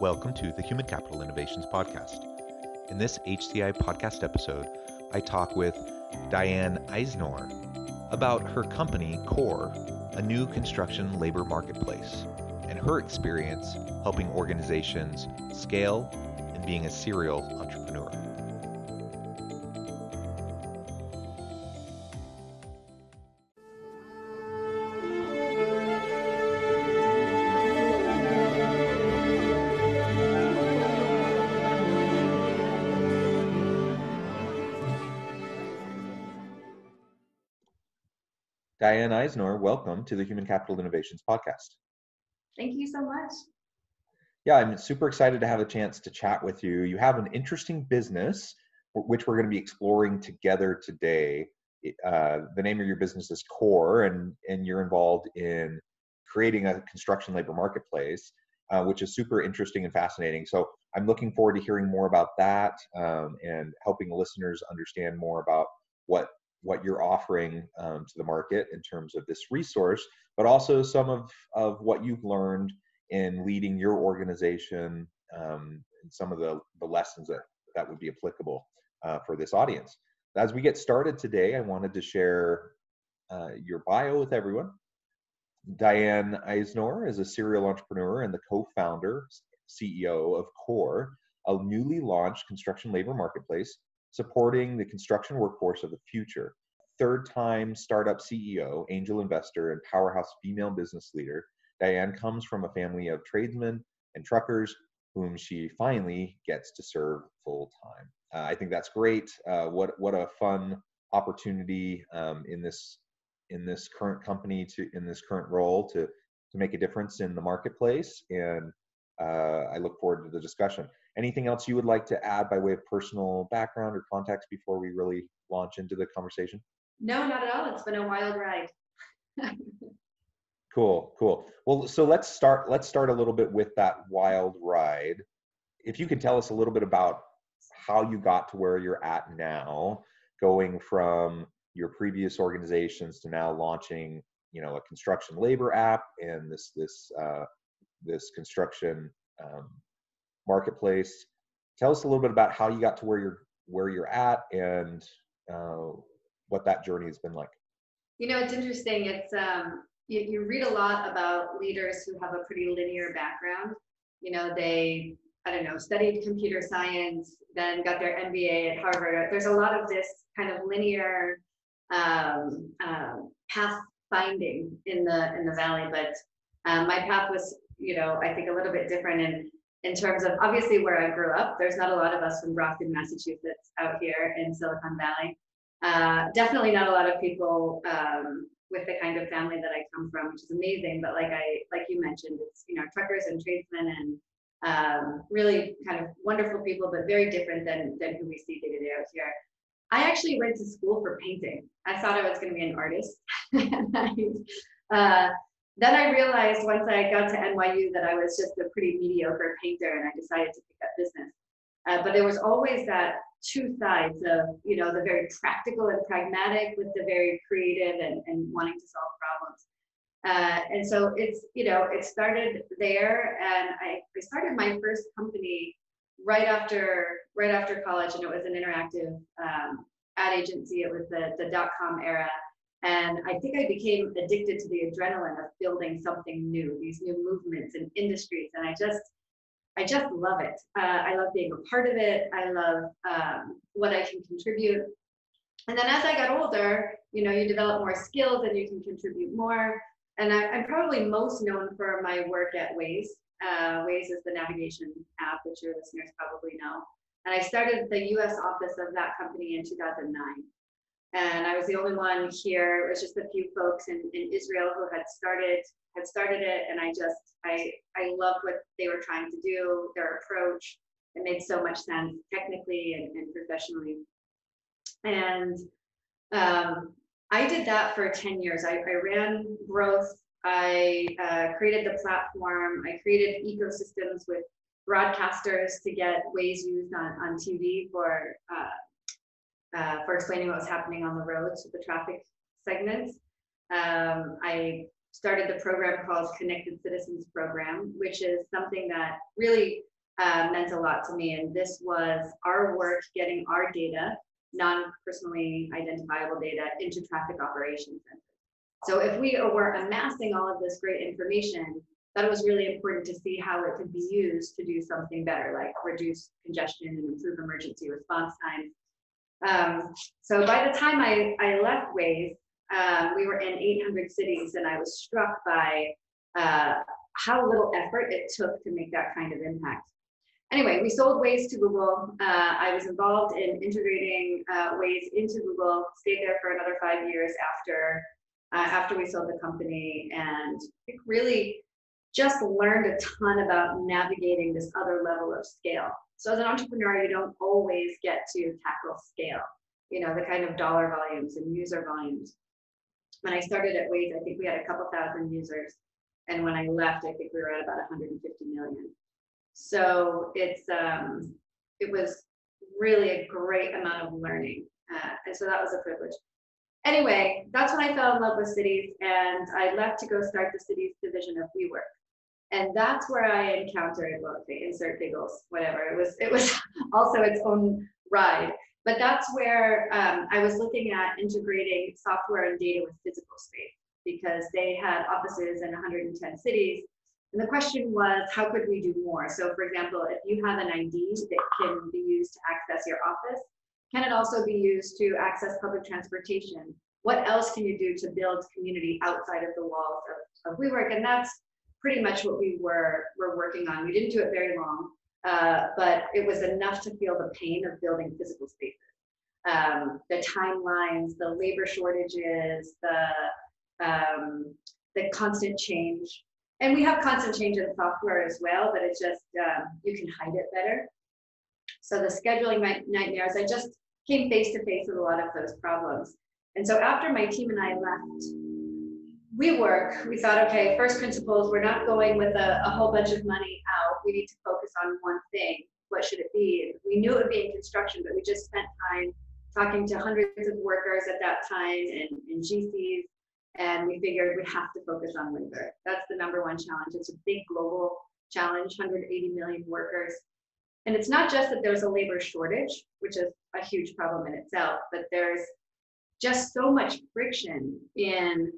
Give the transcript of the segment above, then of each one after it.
Welcome to the Human Capital Innovations Podcast. In this HCI podcast episode, I talk with Di-Ann Eisnor about her company, CORE, a new construction labor marketplace, and her experience helping organizations scale and being a serial entrepreneur. Di-Ann Eisnor, welcome to the Human Capital Innovations Podcast. Thank you so much. Yeah, I'm super excited to have a chance to chat with you. You have an interesting business, which we're going to be exploring together today. Uh, the name of your business is Core, and, and you're involved in creating a construction labor marketplace, uh, which is super interesting and fascinating. So I'm looking forward to hearing more about that um, and helping listeners understand more about what what you're offering um, to the market in terms of this resource, but also some of, of what you've learned in leading your organization um, and some of the, the lessons that, that would be applicable uh, for this audience. As we get started today, I wanted to share uh, your bio with everyone. Di-Ann Eisnor is a serial entrepreneur and the co-founder, CEO of CORE, a newly launched construction labor marketplace supporting the construction workforce of the future. Third time startup CEO, angel investor, and powerhouse female business leader, Di-Ann comes from a family of tradesmen and truckers whom she finally gets to serve full time. Uh, I think that's great. Uh, what what a fun opportunity um, in this in this current company to in this current role to to make a difference in the marketplace and uh, I look forward to the discussion. Anything else you would like to add by way of personal background or context before we really launch into the conversation? No, not at all. It's been a wild ride. cool, cool. Well, so let's start. Let's start a little bit with that wild ride. If you can tell us a little bit about how you got to where you're at now, going from your previous organizations to now launching, you know, a construction labor app and this this uh, this construction um, marketplace. Tell us a little bit about how you got to where you're where you're at and uh, what that journey has been like. You know, it's interesting. It's um, you, you read a lot about leaders who have a pretty linear background. You know, they I don't know studied computer science, then got their MBA at Harvard. There's a lot of this kind of linear um, um, path finding in the in the valley, but um, my path was you know, I think a little bit different in in terms of obviously where I grew up. There's not a lot of us from Brockton, Massachusetts, out here in Silicon Valley. Uh, definitely not a lot of people um, with the kind of family that I come from, which is amazing. But like I, like you mentioned, it's you know truckers and tradesmen and um, really kind of wonderful people, but very different than than who we see day to day out here. I actually went to school for painting. I thought I was going to be an artist. Uh, then I realized once I got to NYU that I was just a pretty mediocre painter and I decided to pick up business. Uh, but there was always that two sides of, you know, the very practical and pragmatic with the very creative and, and wanting to solve problems. Uh, and so it's, you know, it started there and I, I started my first company right after, right after college and it was an interactive um, ad agency. It was the, the dot-com era. And I think I became addicted to the adrenaline of building something new, these new movements and industries. And I just, I just love it. Uh, I love being a part of it. I love um, what I can contribute. And then as I got older, you know, you develop more skills and you can contribute more. And I, am probably most known for my work at Waze. Uh, Waze is the navigation app, which your listeners probably know. And I started the US office of that company in 2009. And I was the only one here. It was just a few folks in, in Israel who had started had started it, and I just I I loved what they were trying to do, their approach. It made so much sense technically and, and professionally. And um, I did that for 10 years. I, I ran growth. I uh, created the platform. I created ecosystems with broadcasters to get Waze used on, on TV for uh, uh, for explaining what was happening on the roads with the traffic segments. Um, I started the program called Connected Citizens Program, which is something that really uh, meant a lot to me. And this was our work getting our data, non-personally identifiable data, into traffic operations centers. So if we were amassing all of this great information, that was really important to see how it could be used to do something better, like reduce congestion and improve emergency response times um, so by the time I, I left Waze, um, we were in 800 cities, and I was struck by uh, how little effort it took to make that kind of impact. Anyway, we sold Waze to Google. Uh, I was involved in integrating uh, Waze into Google, stayed there for another five years after, uh, after we sold the company, and really just learned a ton about navigating this other level of scale. So as an entrepreneur, you don't always get to tackle scale, you know, the kind of dollar volumes and user volumes. When I started at Waze, I think we had a couple thousand users. And when I left, I think we were at about 150 million. So it's um, it was really a great amount of learning. Uh, and so that was a privilege. Anyway, that's when I fell in love with cities and I left to go start the cities division of WeWork and that's where I encountered, well, okay, insert giggles, whatever. It was it was also its own ride, but that's where um, I was looking at integrating software and data with physical space because they had offices in 110 cities. And the question was, how could we do more? So, for example, if you have an ID that can be used to access your office, can it also be used to access public transportation? What else can you do to build community outside of the walls of, of WeWork? And that's pretty much what we were were working on. We didn't do it very long, uh, but it was enough to feel the pain of building physical spaces. Um, the timelines, the labor shortages, the um, the constant change, and we have constant change in software as well, but it's just um, you can hide it better. So the scheduling nightmares, I just came face to face with a lot of those problems. And so after my team and I left WeWork, we thought, okay, first principles, we're not going with a, a, whole bunch of money out. We need to focus on one thing. What should it be? We knew it would be in construction, but we just spent time talking to hundreds of workers at that time and, and GCs, and we figured we have to focus on labor. That's the number one challenge. It's a big global challenge, 180 million workers. And it's not just that there's a labor shortage, which is a huge problem in itself, but there's just so much friction in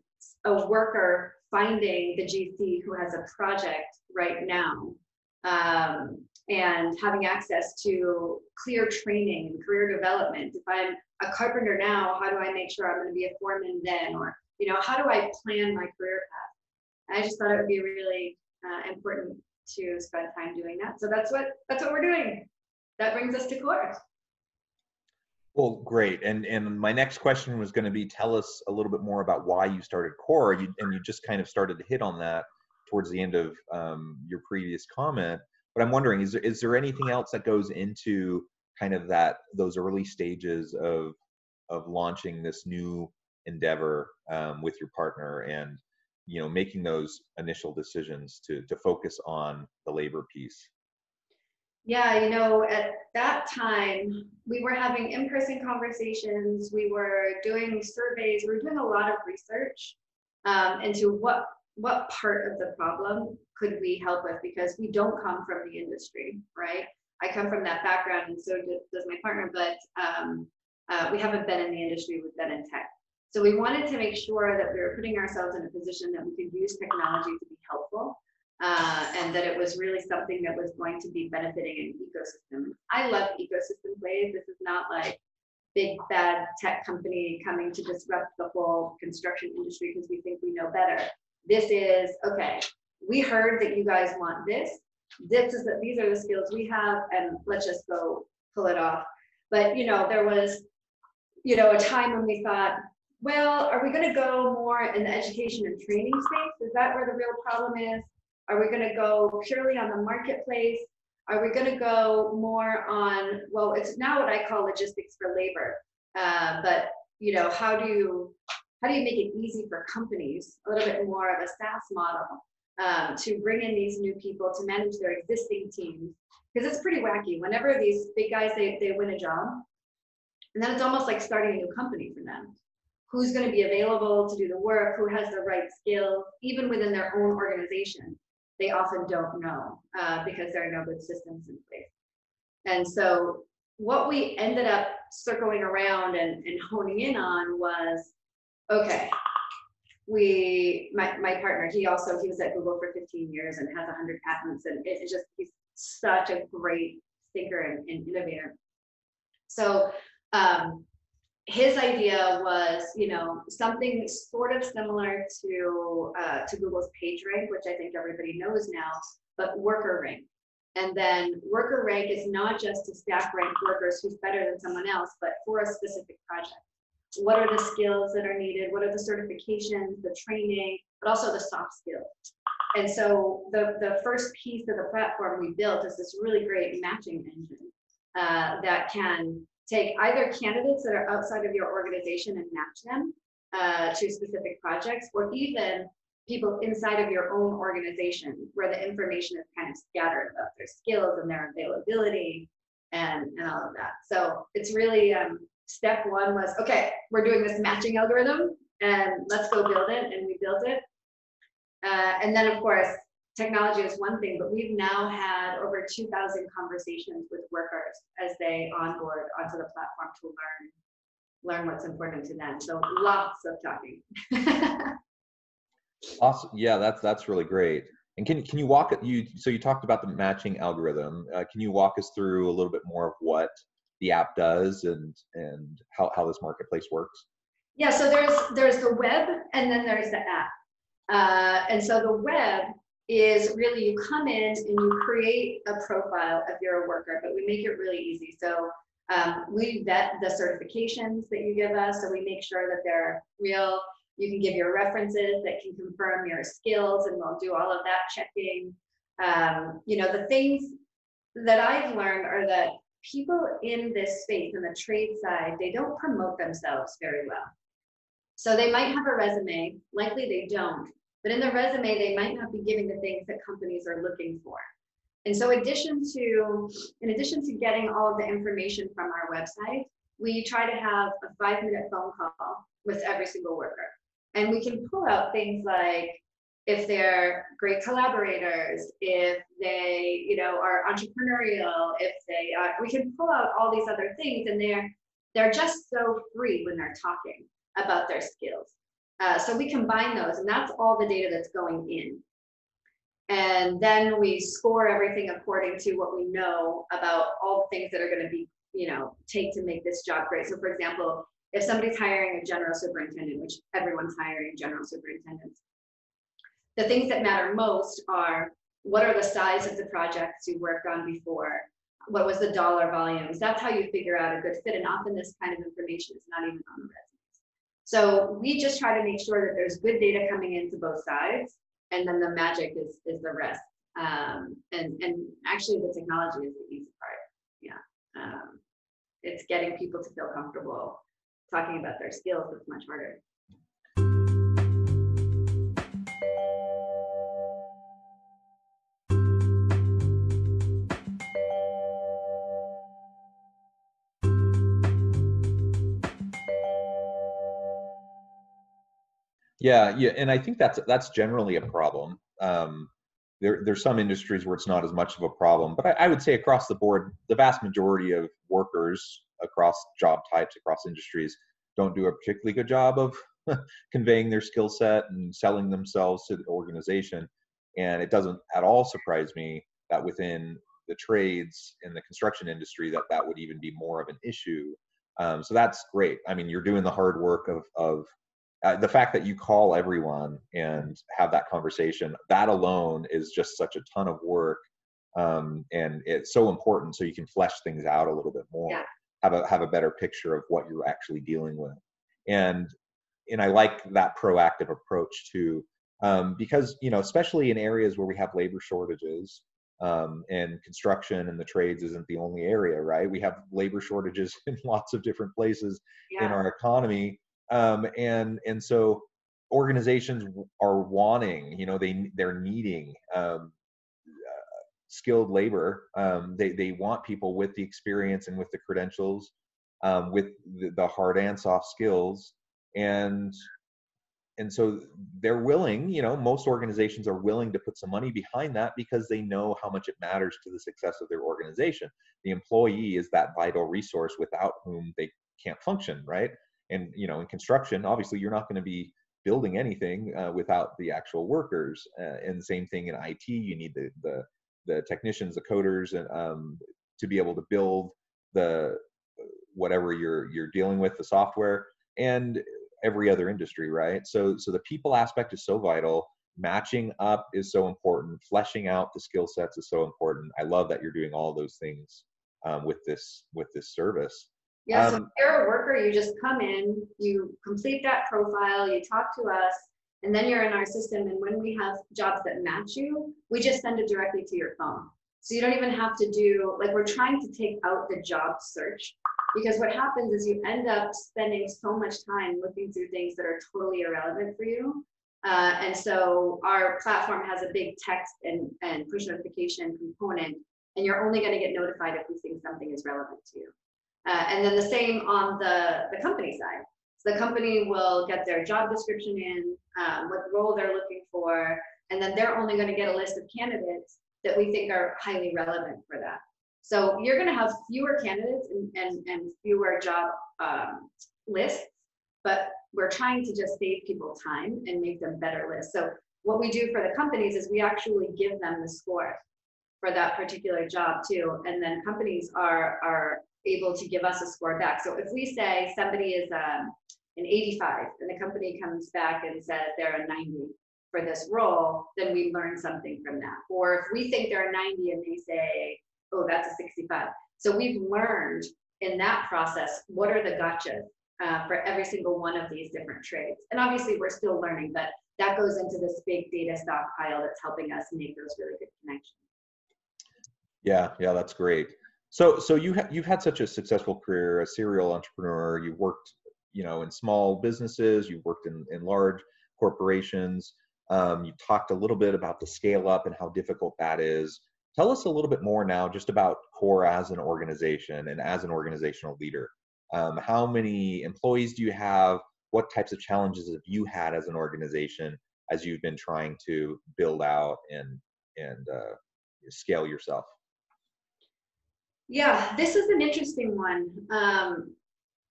a worker finding the GC who has a project right now um, and having access to clear training and career development. If I'm a carpenter now, how do I make sure I'm going to be a foreman then? Or, you know, how do I plan my career path? I just thought it would be really uh, important to spend time doing that. So that's what that's what we're doing. That brings us to Core. Well, great. And and my next question was going to be tell us a little bit more about why you started Core. You, and you just kind of started to hit on that towards the end of um, your previous comment. But I'm wondering, is there is there anything else that goes into kind of that those early stages of of launching this new endeavor um, with your partner and you know making those initial decisions to to focus on the labor piece? Yeah, you know, at that time, we were having in person conversations, we were doing surveys, we were doing a lot of research um, into what what part of the problem could we help with because we don't come from the industry, right? I come from that background, and so does my partner, but um, uh, we haven't been in the industry, we've been in tech. So we wanted to make sure that we were putting ourselves in a position that we could use technology to uh, and that it was really something that was going to be benefiting an ecosystem. I love ecosystem plays. This is not like big bad tech company coming to disrupt the whole construction industry because we think we know better. This is okay. We heard that you guys want this. This is that these are the skills we have, and let's just go pull it off. But you know, there was you know, a time when we thought, well, are we going to go more in the education and training space? Is that where the real problem is? Are we going to go purely on the marketplace? Are we going to go more on, well, it's now what I call logistics for labor. Uh, but, you know, how do you, how do you make it easy for companies, a little bit more of a SaaS model, um, to bring in these new people to manage their existing teams? Because it's pretty wacky. Whenever these big guys, they, they win a job, and then it's almost like starting a new company for them. Who's going to be available to do the work? Who has the right skills, even within their own organization? They often don't know uh, because there are no good systems in place. And so, what we ended up circling around and, and honing in on was okay, we, my, my partner, he also, he was at Google for 15 years and has 100 patents, and it's just, he's such a great thinker and, and innovator. So um, his idea was, you know, something sort of similar to uh, to Google's PageRank, which I think everybody knows now, but worker rank. And then worker rank is not just to stack rank workers who's better than someone else, but for a specific project. What are the skills that are needed? What are the certifications, the training, but also the soft skills? And so the, the first piece of the platform we built is this really great matching engine uh, that can take either candidates that are outside of your organization and match them uh, to specific projects, or even people inside of your own organization where the information is kind of scattered about their skills and their availability and, and all of that. So it's really um, step one was okay, we're doing this matching algorithm and let's go build it. And we built it. Uh, and then, of course, technology is one thing, but we've now had over 2,000 conversations with workers as they onboard onto the platform to learn learn what's important to them. So lots of talking. awesome. Yeah, that's that's really great. And can can you walk you so you talked about the matching algorithm. Uh, can you walk us through a little bit more of what the app does and and how, how this marketplace works? Yeah, so there's there's the web and then there's the app. Uh, and so the web is really you come in and you create a profile if you're a worker, but we make it really easy. So um, we vet the certifications that you give us, so we make sure that they're real. You can give your references that can confirm your skills, and we'll do all of that checking. Um, you know, the things that I've learned are that people in this space, in the trade side, they don't promote themselves very well. So they might have a resume, likely they don't, but in the resume, they might not be giving the things that companies are looking for. And so addition to, in addition to getting all of the information from our website, we try to have a five minute phone call with every single worker. And we can pull out things like if they're great collaborators, if they, you know, are entrepreneurial, if they we can pull out all these other things and they're, they're just so free when they're talking about their skills. Uh, so we combine those, and that's all the data that's going in. And then we score everything according to what we know about all the things that are going to be, you know, take to make this job great. So, for example, if somebody's hiring a general superintendent, which everyone's hiring general superintendents, the things that matter most are what are the size of the projects you worked on before? What was the dollar volumes? That's how you figure out a good fit. And often this kind of information is not even on the resume. So we just try to make sure that there's good data coming into both sides, and then the magic is is the rest. Um, and and actually, the technology is the easy part. Yeah, um, it's getting people to feel comfortable talking about their skills. It's much harder. Yeah, yeah, and I think that's that's generally a problem. Um, there, there's some industries where it's not as much of a problem, but I, I, would say across the board, the vast majority of workers across job types, across industries, don't do a particularly good job of conveying their skill set and selling themselves to the organization. And it doesn't at all surprise me that within the trades in the construction industry that that would even be more of an issue. Um, so that's great. I mean, you're doing the hard work of of uh, the fact that you call everyone and have that conversation that alone is just such a ton of work um, and it's so important so you can flesh things out a little bit more yeah. have a have a better picture of what you're actually dealing with and and i like that proactive approach too um, because you know especially in areas where we have labor shortages um, and construction and the trades isn't the only area right we have labor shortages in lots of different places yeah. in our economy um, and and so organizations are wanting you know they they're needing um, uh, skilled labor. Um, they they want people with the experience and with the credentials um, with the, the hard and soft skills. And and so they're willing you know most organizations are willing to put some money behind that because they know how much it matters to the success of their organization. The employee is that vital resource without whom they can't function right and you know in construction obviously you're not going to be building anything uh, without the actual workers uh, and same thing in it you need the the, the technicians the coders and um, to be able to build the whatever you're you're dealing with the software and every other industry, right? So so the people aspect is so vital. Matching up is so important. Fleshing out the skill sets is so important. I love that you're doing all those things um, with this with this service. Yeah, um, so if you're a worker, you just come in, you complete that profile, you talk to us, and then you're in our system. And when we have jobs that match you, we just send it directly to your phone. So you don't even have to do like we're trying to take out the job search because what happens is you end up spending so much time looking through things that are totally irrelevant for you. Uh, and so our platform has a big text and, and push notification component, and you're only going to get notified if we think something is relevant to you. Uh, and then the same on the, the company side. So the company will get their job description in, um, what role they're looking for, and then they're only going to get a list of candidates that we think are highly relevant for that. So you're going to have fewer candidates and, and, and fewer job um, lists, but we're trying to just save people time and make them better lists. So what we do for the companies is we actually give them the score for that particular job too. And then companies are, are able to give us a score back. So if we say somebody is um, an 85 and the company comes back and says they're a 90 for this role, then we learn something from that. Or if we think they're a 90 and they say oh, that's a 65. So we've learned in that process what are the gotchas uh, for every single one of these different trades. And obviously, we're still learning, but that goes into this big data stockpile that's helping us make those really good connections. Yeah, yeah, that's great. So, so you ha- you've had such a successful career, a serial entrepreneur. You've worked, you know, in small businesses. You've worked in in large corporations. Um, you talked a little bit about the scale up and how difficult that is. Tell us a little bit more now just about CORE as an organization and as an organizational leader. Um, how many employees do you have? What types of challenges have you had as an organization as you've been trying to build out and and uh, scale yourself? Yeah, this is an interesting one. Um,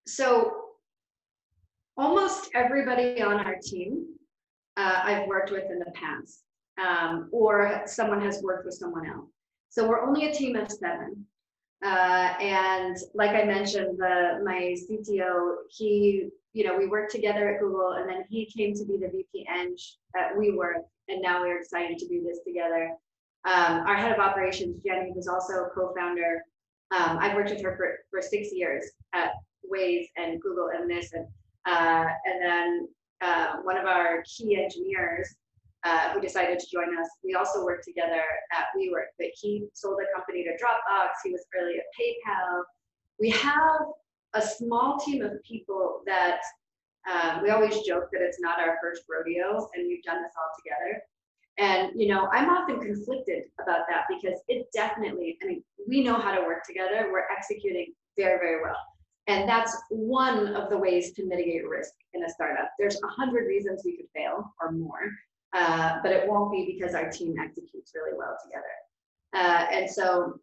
so almost everybody on our team uh, I've worked with in the past um, or someone has worked with someone else. So we're only a team of seven. Uh, and like I mentioned, the my CTO, he, you know, we worked together at Google, and then he came to be the VP Eng at WeWork, and now we're excited to do this together. Um, our head of operations, Jenny, who's also a co-founder, um, I've worked with her for, for six years at Waze and Google and this, and uh, and then uh, one of our key engineers uh, who decided to join us. We also worked together at WeWork, but he sold a company to Dropbox. He was early at PayPal. We have a small team of people that um, we always joke that it's not our first rodeo and we've done this all together. And, you know, I'm often conflicted about that because it definitely, I mean, we know how to work together. We're executing very, very well. And that's one of the ways to mitigate risk in a startup. There's a hundred reasons we could fail or more. Uh, but it won't be because our team executes really well together. Uh, and so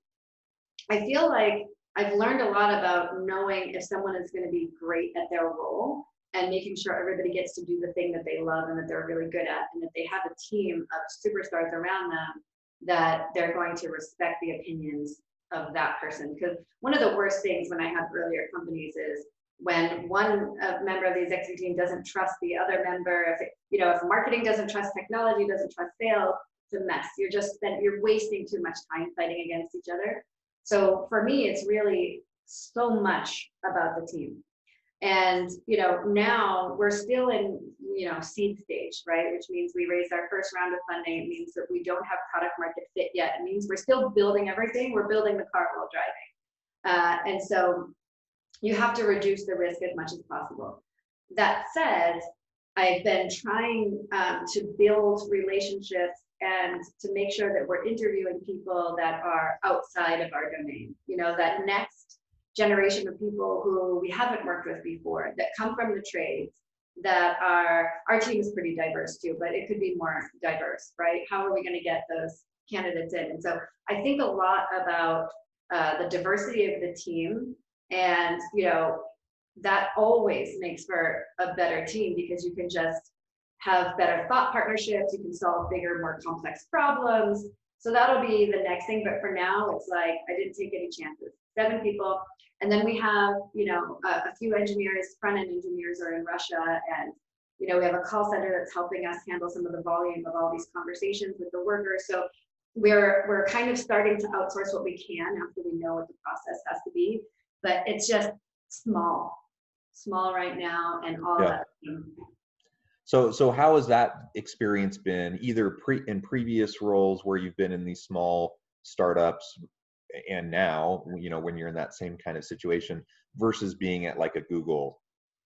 I feel like I've learned a lot about knowing if someone is going to be great at their role and making sure everybody gets to do the thing that they love and that they're really good at, and that they have a team of superstars around them that they're going to respect the opinions of that person. Because one of the worst things when I had earlier companies is when one uh, member of the executive team doesn't trust the other member, if it, you know, if marketing doesn't trust technology, doesn't trust sales, it's a mess. You're just then you're wasting too much time fighting against each other. So for me, it's really so much about the team. And you know, now we're still in you know seed stage, right? Which means we raised our first round of funding. It means that we don't have product market fit yet. It means we're still building everything. We're building the car while driving. Uh, and so you have to reduce the risk as much as possible. That said, I've been trying um, to build relationships and to make sure that we're interviewing people that are outside of our domain. You know, that next generation of people who we haven't worked with before, that come from the trades, that are, our team is pretty diverse too, but it could be more diverse, right? How are we going to get those candidates in? And so I think a lot about uh, the diversity of the team and, you know, that always makes for a better team because you can just have better thought partnerships, you can solve bigger, more complex problems. So that'll be the next thing. But for now, it's like I didn't take any chances. Seven people. And then we have, you know, a, a few engineers, front end engineers are in Russia. And, you know, we have a call center that's helping us handle some of the volume of all these conversations with the workers. So we're we're kind of starting to outsource what we can after we know what the process has to be. But it's just small small right now and all yeah. that. So, so how has that experience been either pre in previous roles where you've been in these small startups and now, you know, when you're in that same kind of situation versus being at like a Google,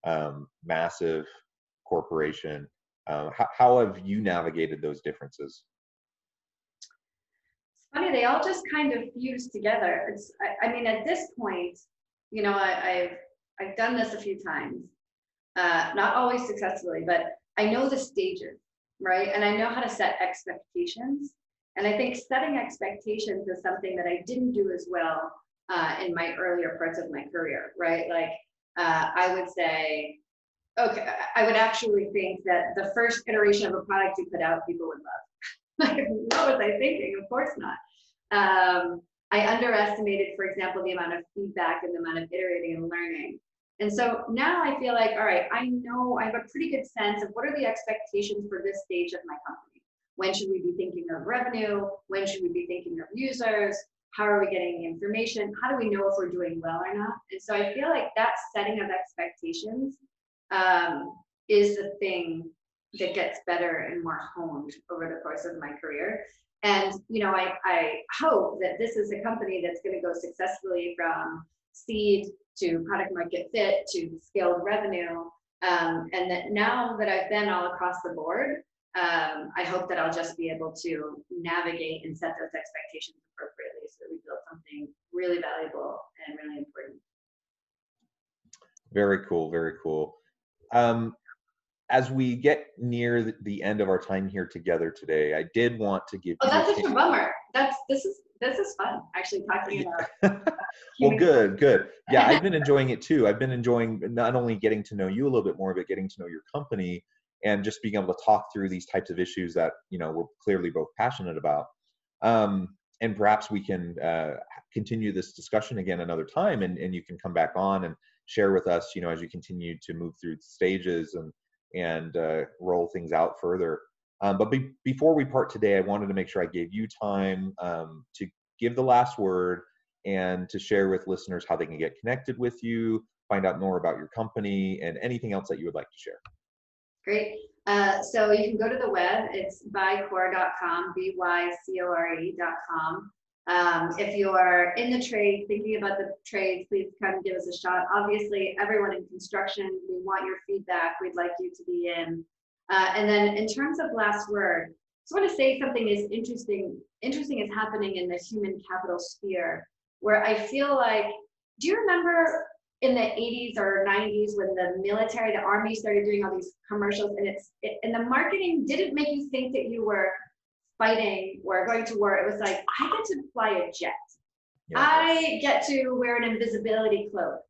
um, massive corporation? Um, how, how have you navigated those differences? It's funny, they all just kind of fuse together. It's, I, I mean, at this point, you know, I, I've I've done this a few times, uh, not always successfully, but I know the stages, right? And I know how to set expectations. And I think setting expectations is something that I didn't do as well uh, in my earlier parts of my career, right? Like uh, I would say, okay, I would actually think that the first iteration of a product you put out, people would love. like, what was I thinking? Of course not. Um, I underestimated, for example, the amount of feedback and the amount of iterating and learning. And so now I feel like, all right, I know I have a pretty good sense of what are the expectations for this stage of my company. When should we be thinking of revenue? When should we be thinking of users? How are we getting the information? How do we know if we're doing well or not? And so I feel like that setting of expectations um, is the thing that gets better and more honed over the course of my career. And you know, I, I hope that this is a company that's going to go successfully from seed to product market fit to scaled revenue. Um, and that now that I've been all across the board, um, I hope that I'll just be able to navigate and set those expectations appropriately so that we build something really valuable and really important. Very cool, very cool. Um, as we get near the end of our time here together today, I did want to give. Oh, that's such a bummer. That's this is this is fun actually talking about. well, good, good. Yeah, I've been enjoying it too. I've been enjoying not only getting to know you a little bit more, but getting to know your company and just being able to talk through these types of issues that you know we're clearly both passionate about. Um, and perhaps we can uh, continue this discussion again another time, and, and you can come back on and share with us, you know, as you continue to move through stages and and uh, roll things out further. Um, but be, before we part today, I wanted to make sure I gave you time um, to give the last word and to share with listeners how they can get connected with you, find out more about your company, and anything else that you would like to share. Great. Uh, so you can go to the web. It's bycore.com, B-Y-C-O-R-E.com. Um, if you are in the trade, thinking about the trades, please come give us a shot. Obviously, everyone in construction, we want your feedback. We'd like you to be in. Uh, and then in terms of last word, I just want to say something is interesting. Interesting is happening in the human capital sphere, where I feel like, do you remember in the 80s or 90s when the military, the army started doing all these commercials, and it's it, and the marketing didn't make you think that you were fighting or going to war. It was like I get to fly a jet. Yeah. I get to wear an invisibility cloak.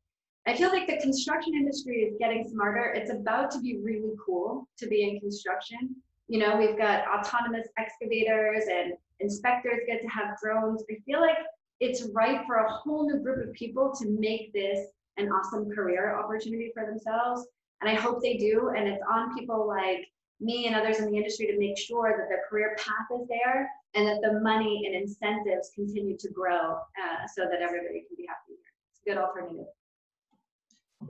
I feel like the construction industry is getting smarter. It's about to be really cool to be in construction. You know, we've got autonomous excavators and inspectors get to have drones. I feel like it's right for a whole new group of people to make this an awesome career opportunity for themselves. And I hope they do. And it's on people like me and others in the industry to make sure that their career path is there and that the money and incentives continue to grow uh, so that everybody can be happy. It's a good alternative.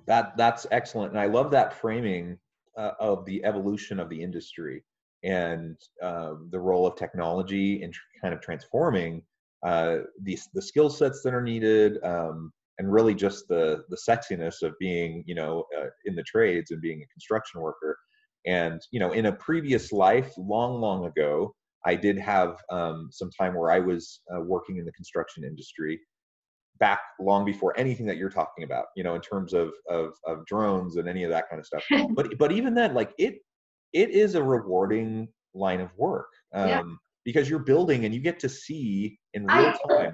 That that's excellent, and I love that framing uh, of the evolution of the industry and um, the role of technology in tr- kind of transforming uh, the the skill sets that are needed, um, and really just the the sexiness of being, you know, uh, in the trades and being a construction worker. And you know, in a previous life, long long ago, I did have um, some time where I was uh, working in the construction industry, back long before anything that you're talking about you know in terms of of, of drones and any of that kind of stuff but but even then like it it is a rewarding line of work um, yeah. because you're building and you get to see in real time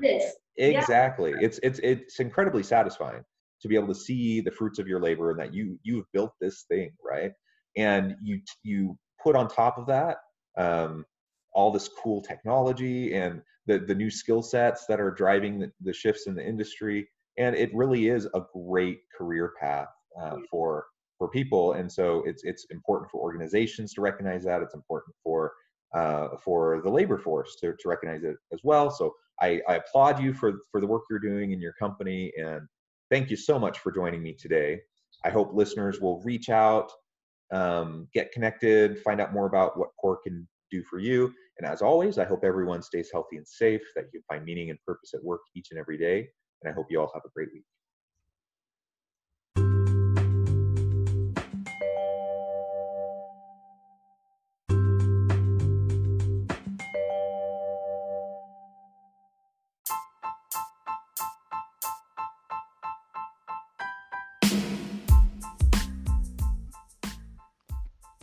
exactly yeah. it's it's it's incredibly satisfying to be able to see the fruits of your labor and that you you've built this thing right and you you put on top of that um, all this cool technology and the, the new skill sets that are driving the, the, shifts in the industry. And it really is a great career path uh, for for people. And so it's it's important for organizations to recognize that. It's important for uh, for the labor force to, to recognize it as well. So I, I applaud you for for the work you're doing in your company and thank you so much for joining me today. I hope listeners will reach out, um, get connected, find out more about what CORE can do for you. And as always, I hope everyone stays healthy and safe, that you find meaning and purpose at work each and every day. And I hope you all have a great week.